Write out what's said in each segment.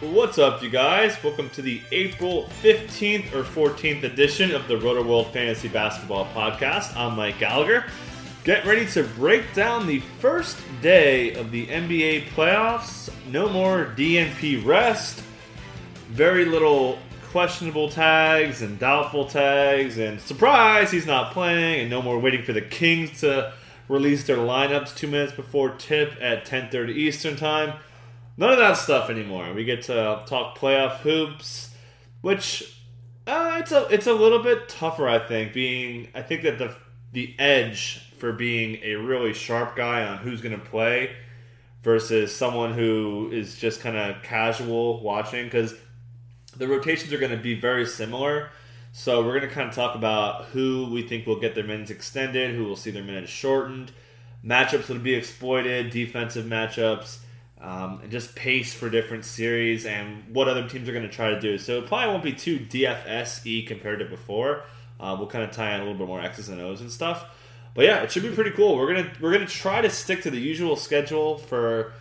What's up, you guys? Welcome to the April 15th or 14th edition of the Roto World Fantasy Basketball Podcast. I'm Mike Gallagher. Get ready to break down the first day of the NBA playoffs. No more DNP rest. Very little questionable tags and doubtful tags, and surprise, he's not playing, and no more waiting for the Kings to release their lineups two minutes before tip at 10:30 Eastern Time. None of that stuff anymore. We get to talk playoff hoops, which uh, it's a it's a little bit tougher, I think. Being I think that the the edge for being a really sharp guy on who's going to play versus someone who is just kind of casual watching because the rotations are going to be very similar. So we're going to kind of talk about who we think will get their minutes extended, who will see their minutes shortened, matchups that'll be exploited, defensive matchups um, and just pace for different series and what other teams are going to try to do. So it probably won't be too DFS compared to before. Uh, we'll kind of tie in a little bit more X's and O's and stuff. But yeah, it should be pretty cool. We're gonna we're gonna try to stick to the usual schedule for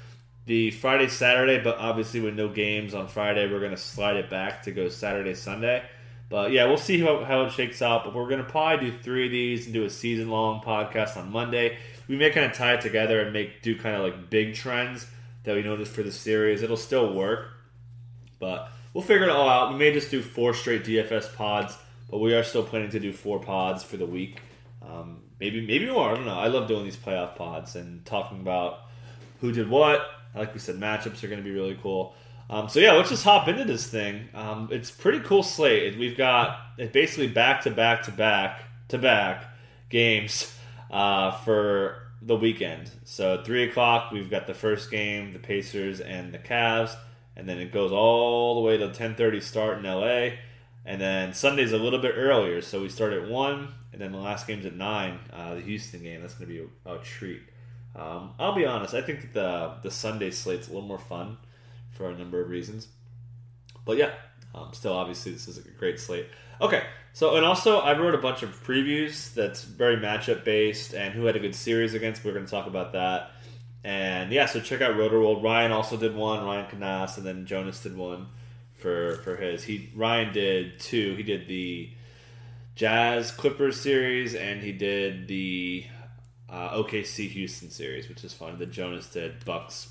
the Friday Saturday, but obviously with no games on Friday, we're gonna slide it back to go Saturday Sunday. But yeah, we'll see how, how it shakes out. But we're gonna probably do three of these and do a season long podcast on Monday. We may kind of tie it together and make do kind of like big trends that we noticed for the series. It'll still work, but we'll figure it all out. We may just do four straight DFS pods, but we are still planning to do four pods for the week. Um, maybe maybe more. I don't know. I love doing these playoff pods and talking about who did what. Like we said, matchups are going to be really cool. Um, so yeah, let's just hop into this thing. Um, it's pretty cool slate. We've got basically back to back to back to back games uh, for the weekend. So three o'clock, we've got the first game, the Pacers and the Cavs, and then it goes all the way to ten thirty start in LA, and then Sunday's a little bit earlier, so we start at one, and then the last game's at nine. Uh, the Houston game, that's going to be a, a treat. Um, I'll be honest, I think the the Sunday slate's a little more fun for a number of reasons, but yeah, um, still obviously this is a great slate. Okay, so, and also, I wrote a bunch of previews that's very matchup based and who had a good series against. We're going to talk about that. And yeah, so check out Roto World. Ryan also did one, Ryan Canas, and then Jonas did one for for his. He Ryan did two. He did the Jazz Clippers series, and he did the uh, OKC Houston series, which is fun. The Jonas did Bucks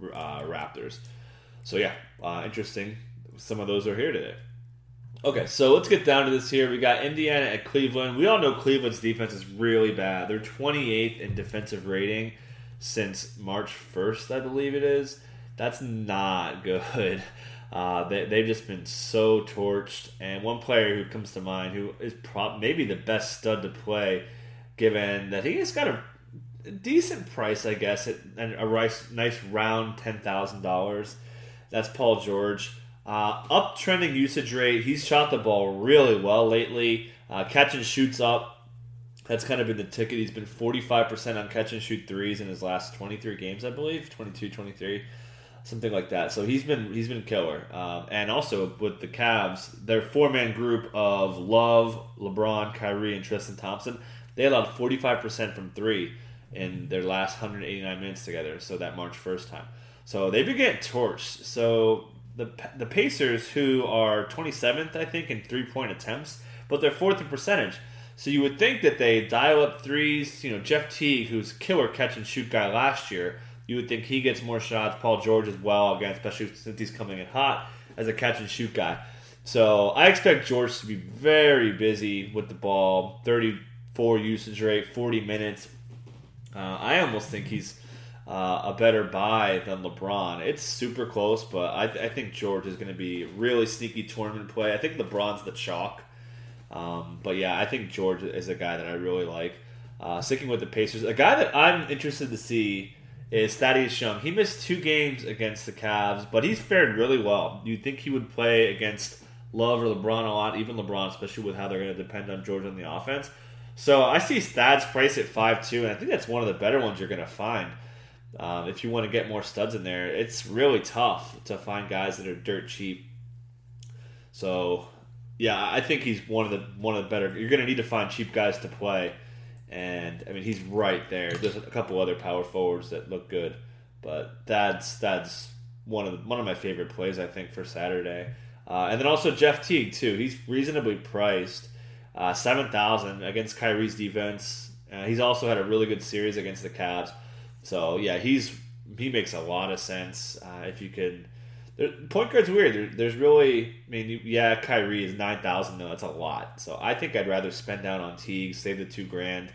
uh, Raptors. So yeah, uh, interesting. Some of those are here today. Okay, so let's get down to this here. We got Indiana at Cleveland. We all know Cleveland's defense is really bad. They're 28th in defensive rating since March 1st, I believe it is. That's not good. Uh, they, they've just been so torched. And one player who comes to mind, who is prob- maybe the best stud to play, given that he has got a decent price, I guess, and a nice round $10,000. That's Paul George. Uh, uptrending usage rate. He's shot the ball really well lately. Uh, catch and shoots up. That's kind of been the ticket. He's been 45% on catch and shoot threes in his last 23 games, I believe, 22, 23, something like that. So he's been he's been killer. Um, and also with the Cavs, their four man group of Love, LeBron, Kyrie, and Tristan Thompson, they allowed 45% from three in their last 189 minutes together. So that March 1st time. So they've been getting torched. So the the Pacers, who are 27th, I think, in three point attempts, but they're fourth in percentage. So you would think that they dial up threes. You know, Jeff Teague, who's killer catch and shoot guy last year, you would think he gets more shots. Paul George as well, again, especially since he's coming in hot as a catch and shoot guy. So I expect George to be very busy with the ball. 34 usage rate, 40 minutes. Uh, I almost think he's uh, a better buy than LeBron. It's super close, but I, th- I think George is going to be really sneaky tournament play. I think LeBron's the chalk. Um, but yeah, I think George is a guy that I really like. Uh, sticking with the Pacers, a guy that I'm interested to see is Thaddeus Young. He missed two games against the Cavs, but he's fared really well. You'd think he would play against Love or LeBron a lot, even LeBron, especially with how they're going to depend on George on the offense. So I see Thad's price at five two, and I think that's one of the better ones you're going to find. Um, if you want to get more studs in there, it's really tough to find guys that are dirt cheap. So, yeah, I think he's one of the one of the better. You're going to need to find cheap guys to play, and I mean he's right there. There's a couple other power forwards that look good, but that's that's one of the, one of my favorite plays I think for Saturday. Uh, and then also Jeff Teague too. He's reasonably priced, uh, seven thousand against Kyrie's defense. Uh, he's also had a really good series against the Cavs. So yeah, he's he makes a lot of sense uh, if you can. Point guard's weird. There, there's really, I mean, yeah, Kyrie is nine thousand though. That's a lot. So I think I'd rather spend down on Teague, save the two grand,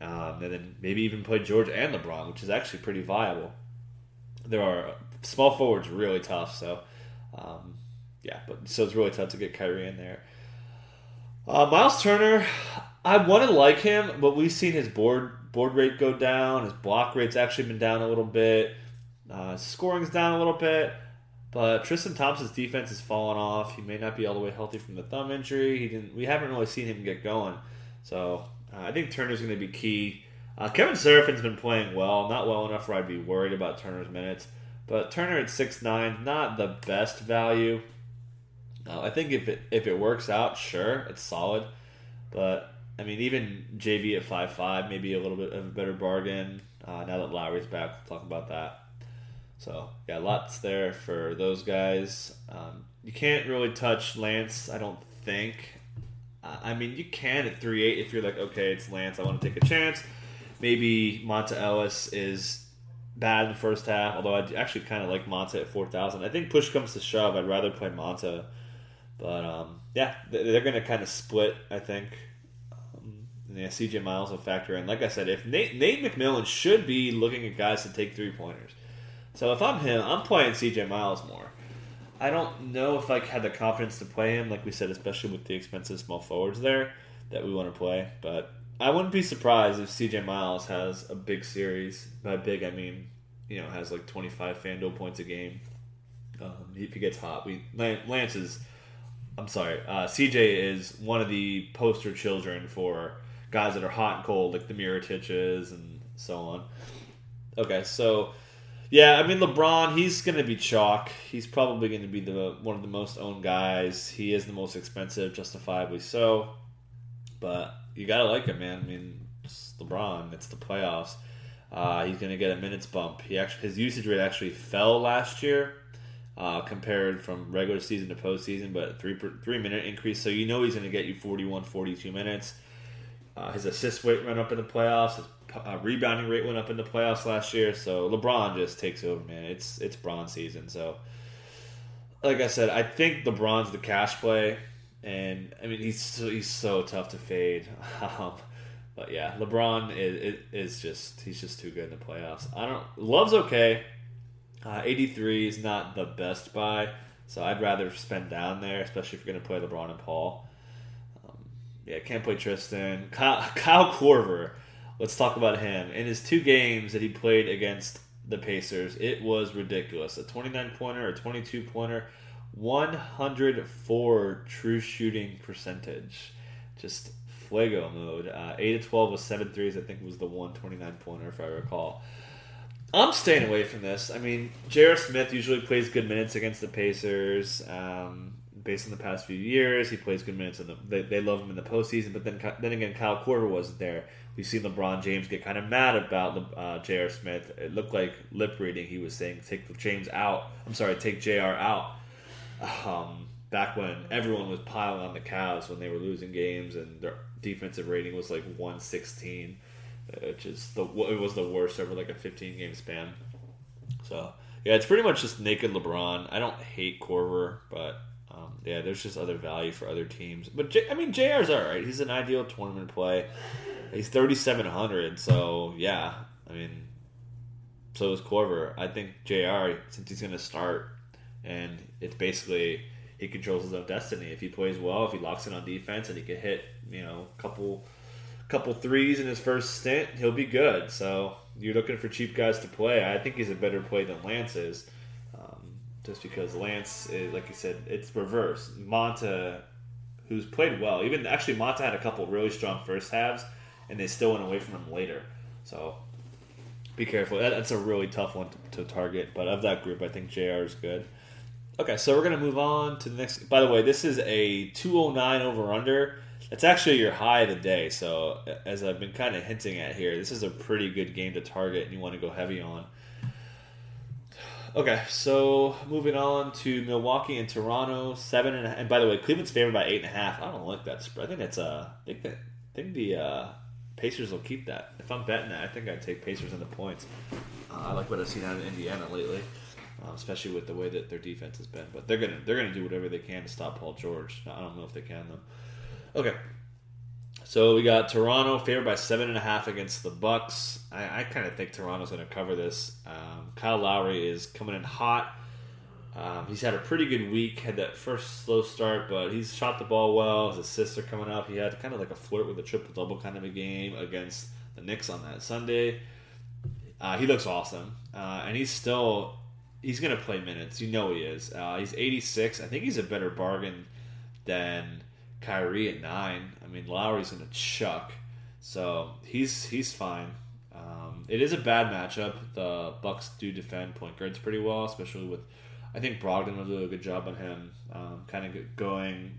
um, and then maybe even play George and LeBron, which is actually pretty viable. There are small forwards really tough. So um, yeah, but so it's really tough to get Kyrie in there. Uh, Miles Turner, I want to like him, but we've seen his board board rate go down. His block rate's actually been down a little bit. Uh, scoring's down a little bit. But Tristan Thompson's defense has fallen off. He may not be all the way healthy from the thumb injury. He didn't. We haven't really seen him get going. So uh, I think Turner's going to be key. Uh, Kevin Seraphin's been playing well, not well enough where I'd be worried about Turner's minutes. But Turner at six nine, not the best value. Uh, I think if it if it works out, sure, it's solid. But I mean, even JV at five five, maybe a little bit of a better bargain. Uh, now that Lowry's back, we'll talk about that. So yeah, lots there for those guys. Um, you can't really touch Lance, I don't think. Uh, I mean, you can at three eight if you're like, okay, it's Lance, I want to take a chance. Maybe Monta Ellis is bad in the first half, although I actually kind of like Monta at four thousand. I think push comes to shove, I'd rather play Monta. But um, yeah, they're going to kind of split, I think yeah, CJ Miles will factor in. Like I said, if Nate, Nate McMillan should be looking at guys to take three pointers. So if I'm him, I'm playing CJ Miles more. I don't know if I had the confidence to play him, like we said, especially with the expensive small forwards there that we want to play. But I wouldn't be surprised if CJ Miles has a big series. By big, I mean you know has like 25 Fanduel points a game. Um, if he gets hot, we Lance is. I'm sorry, uh, CJ is one of the poster children for guys that are hot and cold, like the Mirotiches and so on. Okay, so yeah, I mean LeBron, he's going to be chalk. He's probably going to be the one of the most owned guys. He is the most expensive, justifiably so. But you gotta like him, man. I mean, it's LeBron. It's the playoffs. Uh, he's going to get a minutes bump. He actually his usage rate actually fell last year. Uh, compared from regular season to postseason, but three three minute increase. So you know he's going to get you 41, 42 minutes. Uh, his assist rate went up in the playoffs. His uh, rebounding rate went up in the playoffs last year. So LeBron just takes over, man. It's it's Bron season. So, like I said, I think LeBron's the cash play, and I mean he's so, he's so tough to fade. Um, but yeah, LeBron is, is just he's just too good in the playoffs. I don't Love's okay. Uh, 83 is not the best buy, so I'd rather spend down there, especially if you're going to play LeBron and Paul. Yeah, can't play Tristan. Kyle, Kyle Korver. Let's talk about him. In his two games that he played against the Pacers, it was ridiculous. A 29 pointer, a 22 pointer, 104 true shooting percentage. Just fuego mode. Uh, 8 to 12 with 7 threes, I think was the 129 pointer, if I recall. I'm staying away from this. I mean, J.R. Smith usually plays good minutes against the Pacers. Um, based on the past few years. He plays good minutes, and they, they love him in the postseason. But then, then again, Kyle Korver wasn't there. We've seen LeBron James get kind of mad about uh, J.R. Smith. It looked like lip reading. He was saying, "Take James out." I'm sorry, take J.R. out. Um, back when everyone was piling on the Cavs when they were losing games, and their defensive rating was like 116, which is the it was the worst over like a 15 game span. So yeah, it's pretty much just naked LeBron. I don't hate Korver, but um, yeah, there's just other value for other teams. But J- I mean, Jr's all right. He's an ideal tournament play. He's 3,700, so yeah. I mean, so is Korver. I think Jr. since he's going to start, and it's basically he controls his own destiny. If he plays well, if he locks in on defense, and he can hit, you know, a couple couple threes in his first stint, he'll be good. So you're looking for cheap guys to play, I think he's a better play than Lance is. Just because Lance, is, like you said, it's reverse. Monta, who's played well, even actually Monta had a couple really strong first halves, and they still went away from him later. So be careful. That, that's a really tough one to, to, target. But of that group, I think JR is good. Okay, so we're gonna move on to the next. By the way, this is a 209 over under. It's actually your high of the day. So as I've been kind of hinting at here, this is a pretty good game to target, and you want to go heavy on. Okay, so moving on to Milwaukee and Toronto, seven and, and by the way, Cleveland's favored by eight and a half. I don't like that spread. I think that's uh, I think that I think the uh, Pacers will keep that. If I'm betting that, I think I'd take Pacers in the points. Uh, I like what I've seen out of Indiana lately, um, especially with the way that their defense has been. But they're gonna they're gonna do whatever they can to stop Paul George. I don't know if they can though. Okay, so we got Toronto favored by seven and a half against the Bucks. I, I kind of think Toronto's going to cover this. Um, Kyle Lowry is coming in hot. Um, he's had a pretty good week. Had that first slow start, but he's shot the ball well. His assists are coming up. He had kind of like a flirt with a triple double kind of a game against the Knicks on that Sunday. Uh, he looks awesome, uh, and he's still he's going to play minutes. You know he is. Uh, he's 86. I think he's a better bargain than Kyrie at nine. I mean Lowry's going to chuck, so he's he's fine. Um, it is a bad matchup. The Bucks do defend point guards pretty well, especially with I think Brogdon will do a good job on him, um, kind of going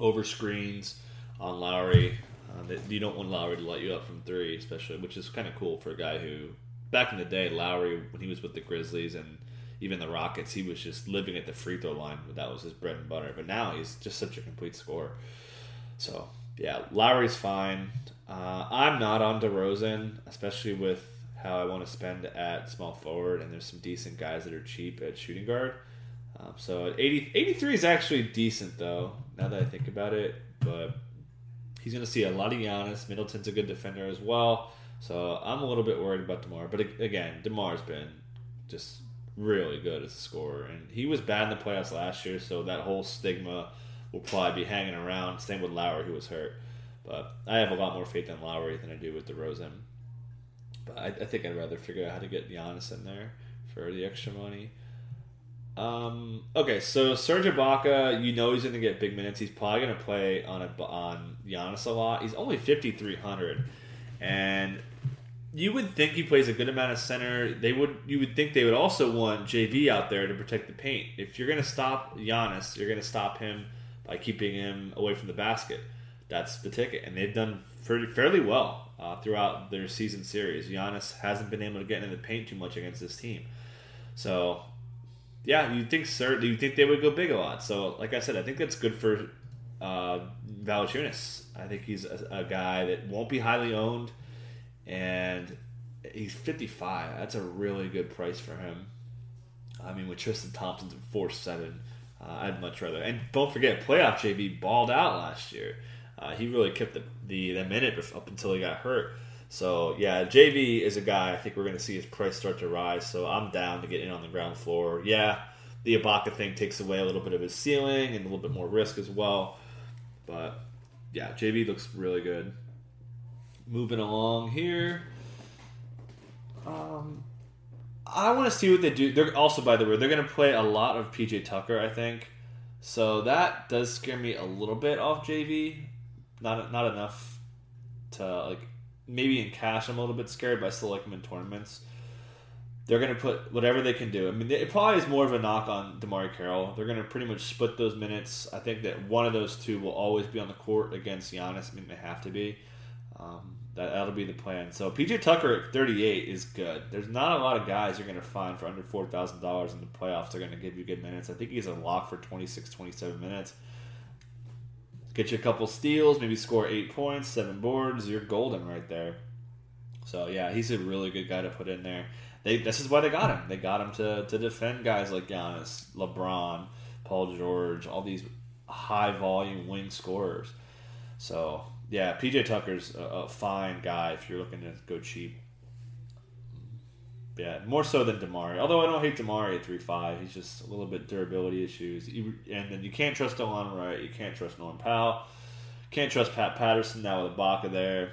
over screens on Lowry. Uh, you don't want Lowry to light you up from three, especially, which is kind of cool for a guy who, back in the day, Lowry when he was with the Grizzlies and even the Rockets, he was just living at the free throw line. That was his bread and butter. But now he's just such a complete scorer. So yeah, Lowry's fine. Uh, I'm not on DeRozan, especially with how I want to spend at small forward, and there's some decent guys that are cheap at shooting guard. Um, so 80, 83 is actually decent, though, now that I think about it. But he's going to see a lot of Giannis. Middleton's a good defender as well. So I'm a little bit worried about DeMar. But again, DeMar's been just really good as a scorer. And he was bad in the playoffs last year, so that whole stigma will probably be hanging around. Same with Lowry, who was hurt. But I have a lot more faith in Lowry than I do with DeRozan. But I, I think I'd rather figure out how to get Giannis in there for the extra money. Um, okay, so Serge Ibaka, you know he's going to get big minutes. He's probably going to play on a, on Giannis a lot. He's only fifty three hundred, and you would think he plays a good amount of center. They would you would think they would also want JV out there to protect the paint. If you're going to stop Giannis, you're going to stop him by keeping him away from the basket. That's the ticket, and they've done fairly, well uh, throughout their season series. Giannis hasn't been able to get into the paint too much against this team. So, yeah, you think sir, you think they would go big a lot. So, like I said, I think that's good for uh, Valanciunas. I think he's a, a guy that won't be highly owned, and he's 55. That's a really good price for him. I mean, with Tristan Thompson's at four seven, uh, I'd much rather. And don't forget, playoff JV balled out last year. Uh, he really kept the, the, the minute up until he got hurt. So yeah, JV is a guy I think we're going to see his price start to rise. So I'm down to get in on the ground floor. Yeah, the Ibaka thing takes away a little bit of his ceiling and a little bit more risk as well. But yeah, JV looks really good. Moving along here. Um, I want to see what they do. They're also, by the way, they're going to play a lot of PJ Tucker. I think so. That does scare me a little bit off JV not not enough to like maybe in cash. I'm a little bit scared, but I still like them in tournaments. They're going to put whatever they can do. I mean, it probably is more of a knock on DeMarre Carroll. They're going to pretty much split those minutes. I think that one of those two will always be on the court against Giannis. I mean, they have to be. Um, that, that'll be the plan. So PJ Tucker at 38 is good. There's not a lot of guys you're going to find for under $4,000 in the playoffs. They're going to give you good minutes. I think he's a lock for 26, 27 minutes. Get you a couple steals, maybe score eight points, seven boards. You're golden right there. So yeah, he's a really good guy to put in there. They this is why they got him. They got him to to defend guys like Giannis, LeBron, Paul George, all these high volume wing scorers. So yeah, PJ Tucker's a, a fine guy if you're looking to go cheap. Yeah, more so than DeMarre. Although I don't hate DeMarre at three five, he's just a little bit durability issues. And then you can't trust Delon Wright. You can't trust Norman Powell. Can't trust Pat Patterson now with Ibaka there.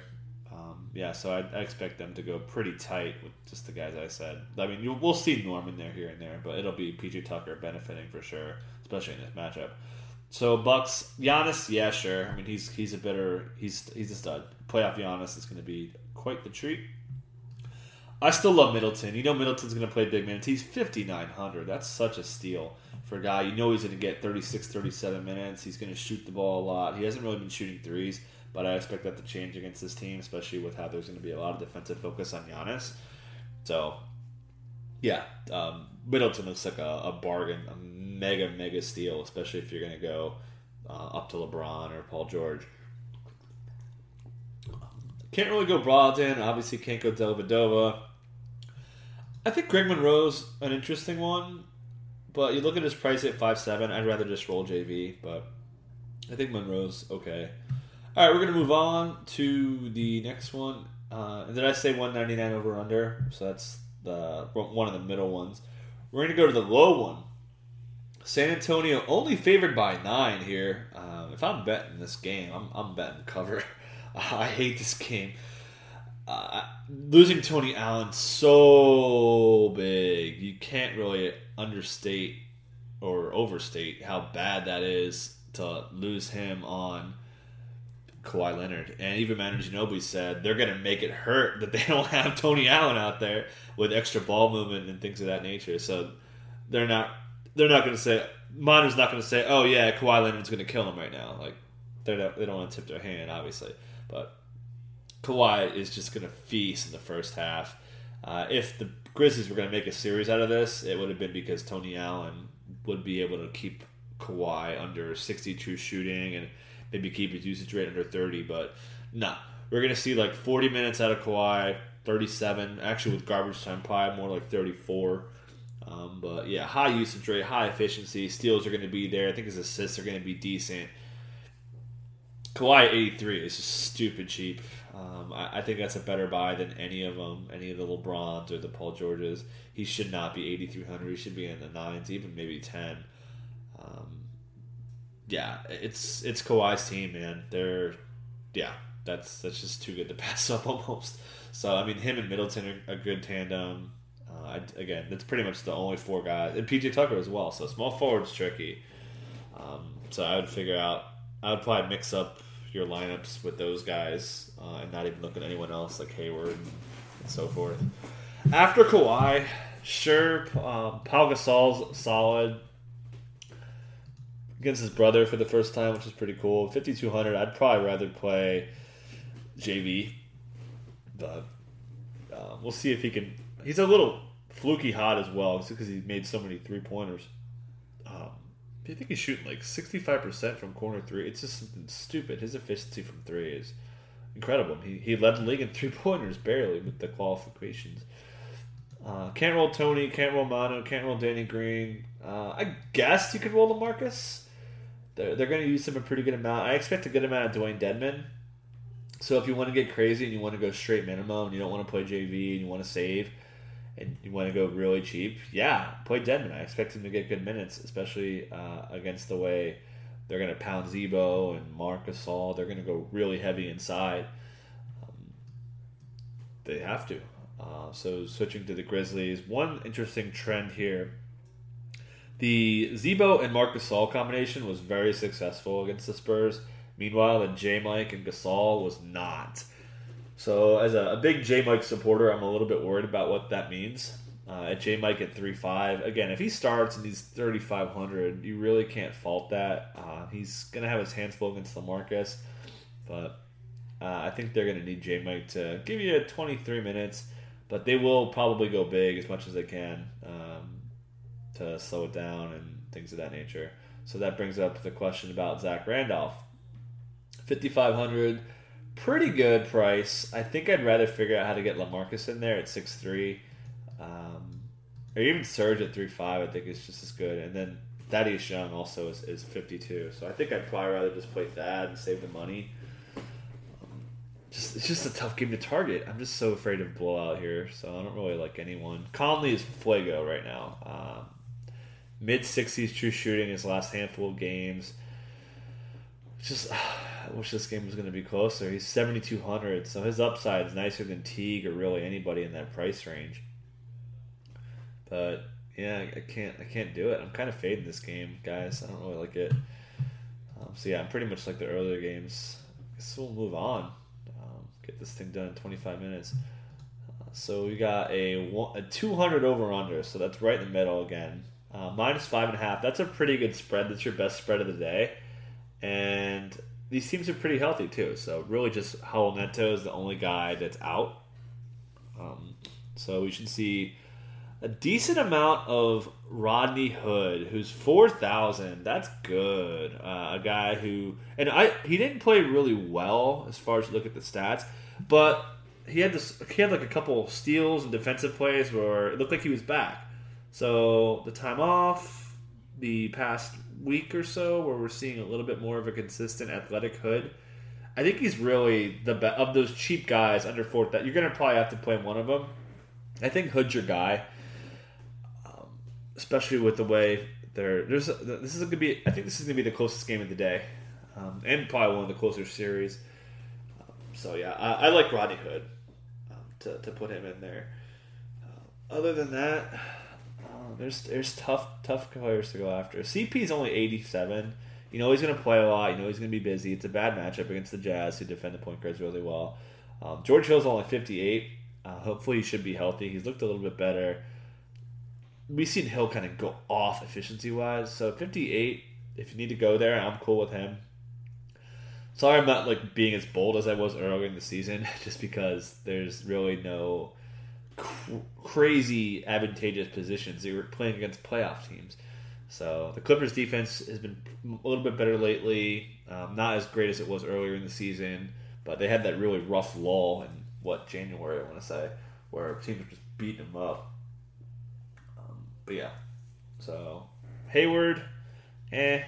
Um, yeah, so I, I, expect them to go pretty tight with just the guys I said. I mean, you, we'll see Norman there here and there, but it'll be PJ Tucker benefiting for sure, especially in this matchup. So Bucks, Giannis, yeah, sure. I mean, he's he's a better he's he's a stud. Playoff Giannis is going to be quite the treat. I still love Middleton. You know Middleton's going to play big minutes. He's 5,900. That's such a steal for a guy. You know he's going to get 36, 37 minutes. He's going to shoot the ball a lot. He hasn't really been shooting threes, but I expect that to change against this team, especially with how there's going to be a lot of defensive focus on Giannis. So, yeah, um, Middleton looks like a, a, bargain, a mega, mega steal, especially if you're going to go uh, up to LeBron or Paul George. Can't really go Brogdon. Obviously, can't go Dellavedova. I think Greg Monroe's an interesting one, but you look at his price at five seven. I'd rather just roll JV, but I think Monroe's okay. All right, we're gonna move on to the next one. Uh, and did I say one ninety nine over under? So that's the one of the middle ones. We're gonna go to the low one. San Antonio only favored by nine here. Um, if I'm betting this game, I'm, I'm betting cover. I hate this game. Uh, losing Tony Allen so big, you can't really understate or overstate how bad that is to lose him on Kawhi Leonard. And even Manu Ginobili said they're going to make it hurt that they don't have Tony Allen out there with extra ball movement and things of that nature. So they're not they're not going to say Manu's not going to say, "Oh yeah, Kawhi Leonard's going to kill him right now." Like they don't they don't want to tip their hand, obviously. But Kawhi is just going to feast in the first half. Uh, if the Grizzlies were going to make a series out of this, it would have been because Tony Allen would be able to keep Kawhi under 62 shooting and maybe keep his usage rate under 30. But no, nah, we're going to see like 40 minutes out of Kawhi, 37. Actually, with garbage time, probably more like 34. Um, but yeah, high usage rate, high efficiency. Steals are going to be there. I think his assists are going to be decent. Kawhi 83 is just stupid cheap. Um, I, I, think that's a better buy than any of them, any of the LeBrons or the Paul Georges. He should not be 8,300. He should be in the nines, even maybe 10. Yeah, it's it's Kawhi's team, man. They're yeah, that's that's just too good to pass up almost. So I mean, him and Middleton are a good tandem. Uh, I, again, that's pretty much the only four guys, and PJ Tucker as well. So small forward's tricky. Um, so I would figure out. I would probably mix up your lineups with those guys uh, and not even look at anyone else like Hayward and, so forth. After Kawhi, sure, um, Pau Gasol's solid against his brother for the first time, which is pretty cool. 5200, I'd probably rather play JV, but uh, we'll see if he can. He's a little fluky hot as well, because he made so many three pointers. Um, I think he's shooting like 65% from corner three. It's just something stupid. His efficiency from three is incredible. He, he led the league in three pointers barely with the qualifications. Uh, can't roll Tony, can't roll Manu, can't roll Danny Green. Uh, I guess you could roll LaMarcus. They're, they're going to use him a pretty good amount. I expect a good amount of Dewayne Dedmon. So if you want to get crazy and you want to go straight minimum and you don't want to play JV and you want to save – and you want to go really cheap, yeah, play Dedmon. I expect him to get good minutes, especially uh, against the way they're going to pound Z-Bo and Marc Gasol. They're going to go really heavy inside. Um, they have to. Uh, so switching to the Grizzlies, one interesting trend here. The Z-Bo and Marc Gasol combination was very successful against the Spurs. Meanwhile, the J Mike and Gasol was not. So, as a, a big J Mike supporter, I'm a little bit worried about what that means. Uh, at J Mike at 3 5. Again, if he starts and he's 3,500, you really can't fault that. Uh, he's going to have his hands full against LaMarcus. But uh, I think they're going to need J Mike to give you 23 minutes. But they will probably go big as much as they can um, to slow it down and things of that nature. So that brings up the question about Zach Randolph. 5,500 pretty good price. I think I'd rather figure out how to get Lamarcus in there at six three, um, or even Serge at three five. I think is just as good. And then Thaddeus Young also is, is fifty two. So I think I'd probably rather just play Thad and save the money. Um, just it's just a tough game to target. I'm just so afraid of blowout here, so I don't really like anyone. Conley is Fuego right now. Um, Mid 60s true shooting his last handful of games. Just I wish this game was going to be closer. He's 7,200, so his upside is nicer than Teague or really anybody in that price range. But yeah, I can't I can't do it. I'm kind of fading this game, guys. I don't really like it. Um, so yeah, I'm pretty much like the earlier games. So we'll move on. Um, get this thing done in 25 minutes. Uh, so we got a, a 200 over under, so that's right in the middle again. Uh, minus five and a half. That's a pretty good spread. That's your best spread of the day. And these teams are pretty healthy too. So really, just Raul Neto is the only guy that's out. Um, so we should see a decent amount of Rodney Hood, who's four thousand. That's good. Uh, a guy who and I he didn't play really well as far as you look at the stats, but he had this he had like a couple steals and defensive plays where it looked like he was back. So the time off, the past week or so, where we're seeing a little bit more of a consistent athletic Hood. I think he's really the best of those cheap guys under fourth. That you're going to probably have to play one of them. I think Hood's your guy especially with the way they're there's this is going to be I think this is going to be the closest game of the day, um, and probably one of the closer series. Um, so yeah, I, I, like Rodney Hood um, to to put him in there. Uh, other than that, there's there's tough tough players to go after. CP is only 87. You know he's going to play a lot. You know he's going to be busy. It's a bad matchup against the Jazz, who defend the point guards really well. Um, George Hill's only 58. Uh, hopefully he should be healthy. He's looked a little bit better we've seen Hill kind of go off efficiency wise. So 58, if you need to go there, I'm cool with him. Sorry, I'm not like being as bold as I was earlier in the season, just because there's really no cr- crazy advantageous positions. They were playing against playoff teams. So the Clippers defense has been a little bit better lately. Um, not as great as it was earlier in the season, but they had that really rough lull in what January I want to say, where teams were just beating them up. But yeah, so Hayward, eh,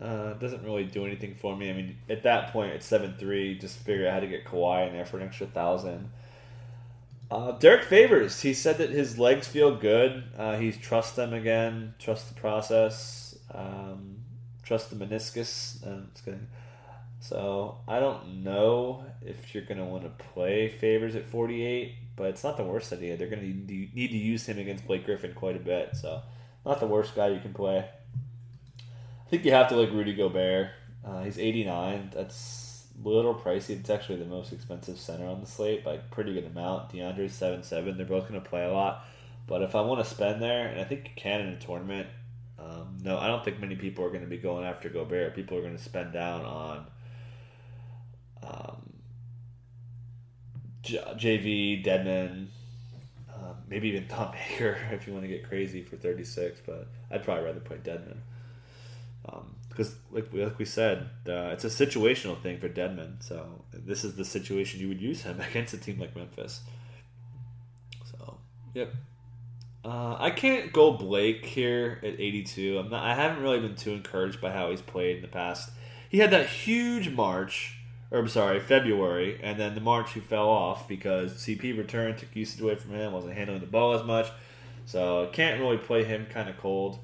uh, doesn't really do anything for me. I mean, at that point, it's seven three. Just figure out how to get Kawhi in there for an extra thousand. Uh, Derrick Favors, he said that his legs feel good. Uh, he trusts them again, trust the process, um, trust the meniscus. So I don't know if you're going to want to play Favors at 48 but it's not the worst idea. They're going to need to use him against Blake Griffin quite a bit, so not the worst guy you can play. I think you have to like Rudy Gobert. Uh, he's 89. That's little pricey. It's actually the most expensive center on the slate by pretty good amount. DeAndre's 7 7. They're both going to play a lot. But if I want to spend there, and I think you can in a tournament, um, no, I don't think many people are going to be going after Gobert. People are going to spend down on um, JV, Dedmon, uh, maybe even Thon Maker if you want to get crazy for 36, but I'd probably rather play Dedmon. Because, like, like we said, uh, it's a situational thing for Dedmon. So, this is the situation you would use him against a team like Memphis. So, yep. Uh, I can't go Blake here at 82. I'm not. I haven't really been too encouraged by how he's played in the past. He had that huge March or I'm sorry, February, and then the March he fell off because CP returned, took usage away from him, wasn't handling the ball as much, so can't really play him kind of cold.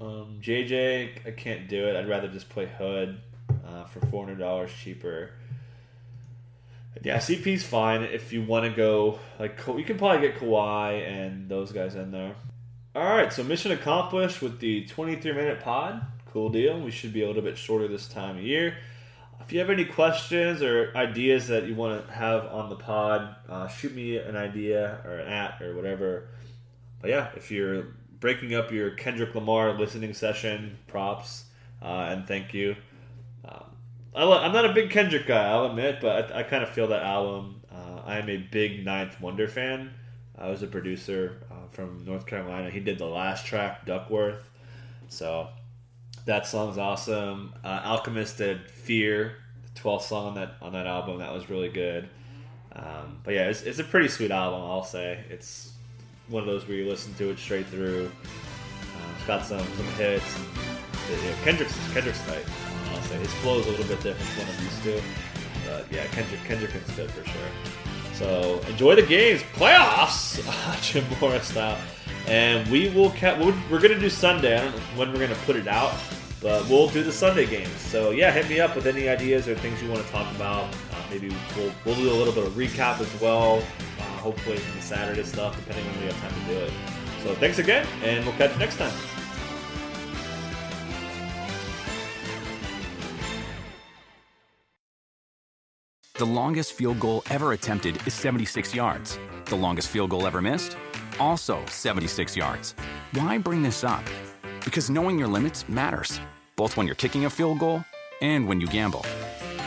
Um, JJ, I can't do it. I'd rather just play Hood uh, for four hundred dollars cheaper. Yeah, CP's fine if you want to go like you can probably get Kawhi and those guys in there. All right, so mission accomplished with the 23 minute pod. Cool deal. We should be a little bit shorter this time of year. If you have any questions or ideas that you want to have on the pod, uh, shoot me an idea or an at or whatever. But yeah, if you're breaking up your Kendrick Lamar listening session, props uh, and thank you. Um, I am not a big Kendrick guy, I'll admit, but I, I kind of feel that album. Uh, I am a big Ninth Wonder fan. I was a producer uh, from North Carolina. He did the last track, Duckworth. So that song's awesome. Uh, Alchemist did Fear, the 12th song on that on that album. That was really good. Um, but yeah, it's, it's, a pretty sweet album. I'll say it's one of those where you listen to it straight through. Uh, it's got some some hits. Yeah, Kendrick's Kendrick's tight. I'll say his flow is a little bit different from what I'm used to. But yeah, Kendrick Kendrick is good for sure. So enjoy the games, playoffs, Jim Morris style, and we will. Ca- we're, we're gonna do Sunday. I don't know when we're gonna put it out, but we'll do the Sunday games. So yeah, hit me up with any ideas or things you want to talk about. Uh, maybe we'll we'll do a little bit of recap as well. Uh, hopefully the Saturday stuff, depending on when we have time to do it. So thanks again, and we'll catch you next time. The longest field goal ever attempted is 76 yards. The longest field goal ever missed? Also 76 yards. Why bring this up? Because knowing your limits matters, both when you're kicking a field goal and when you gamble.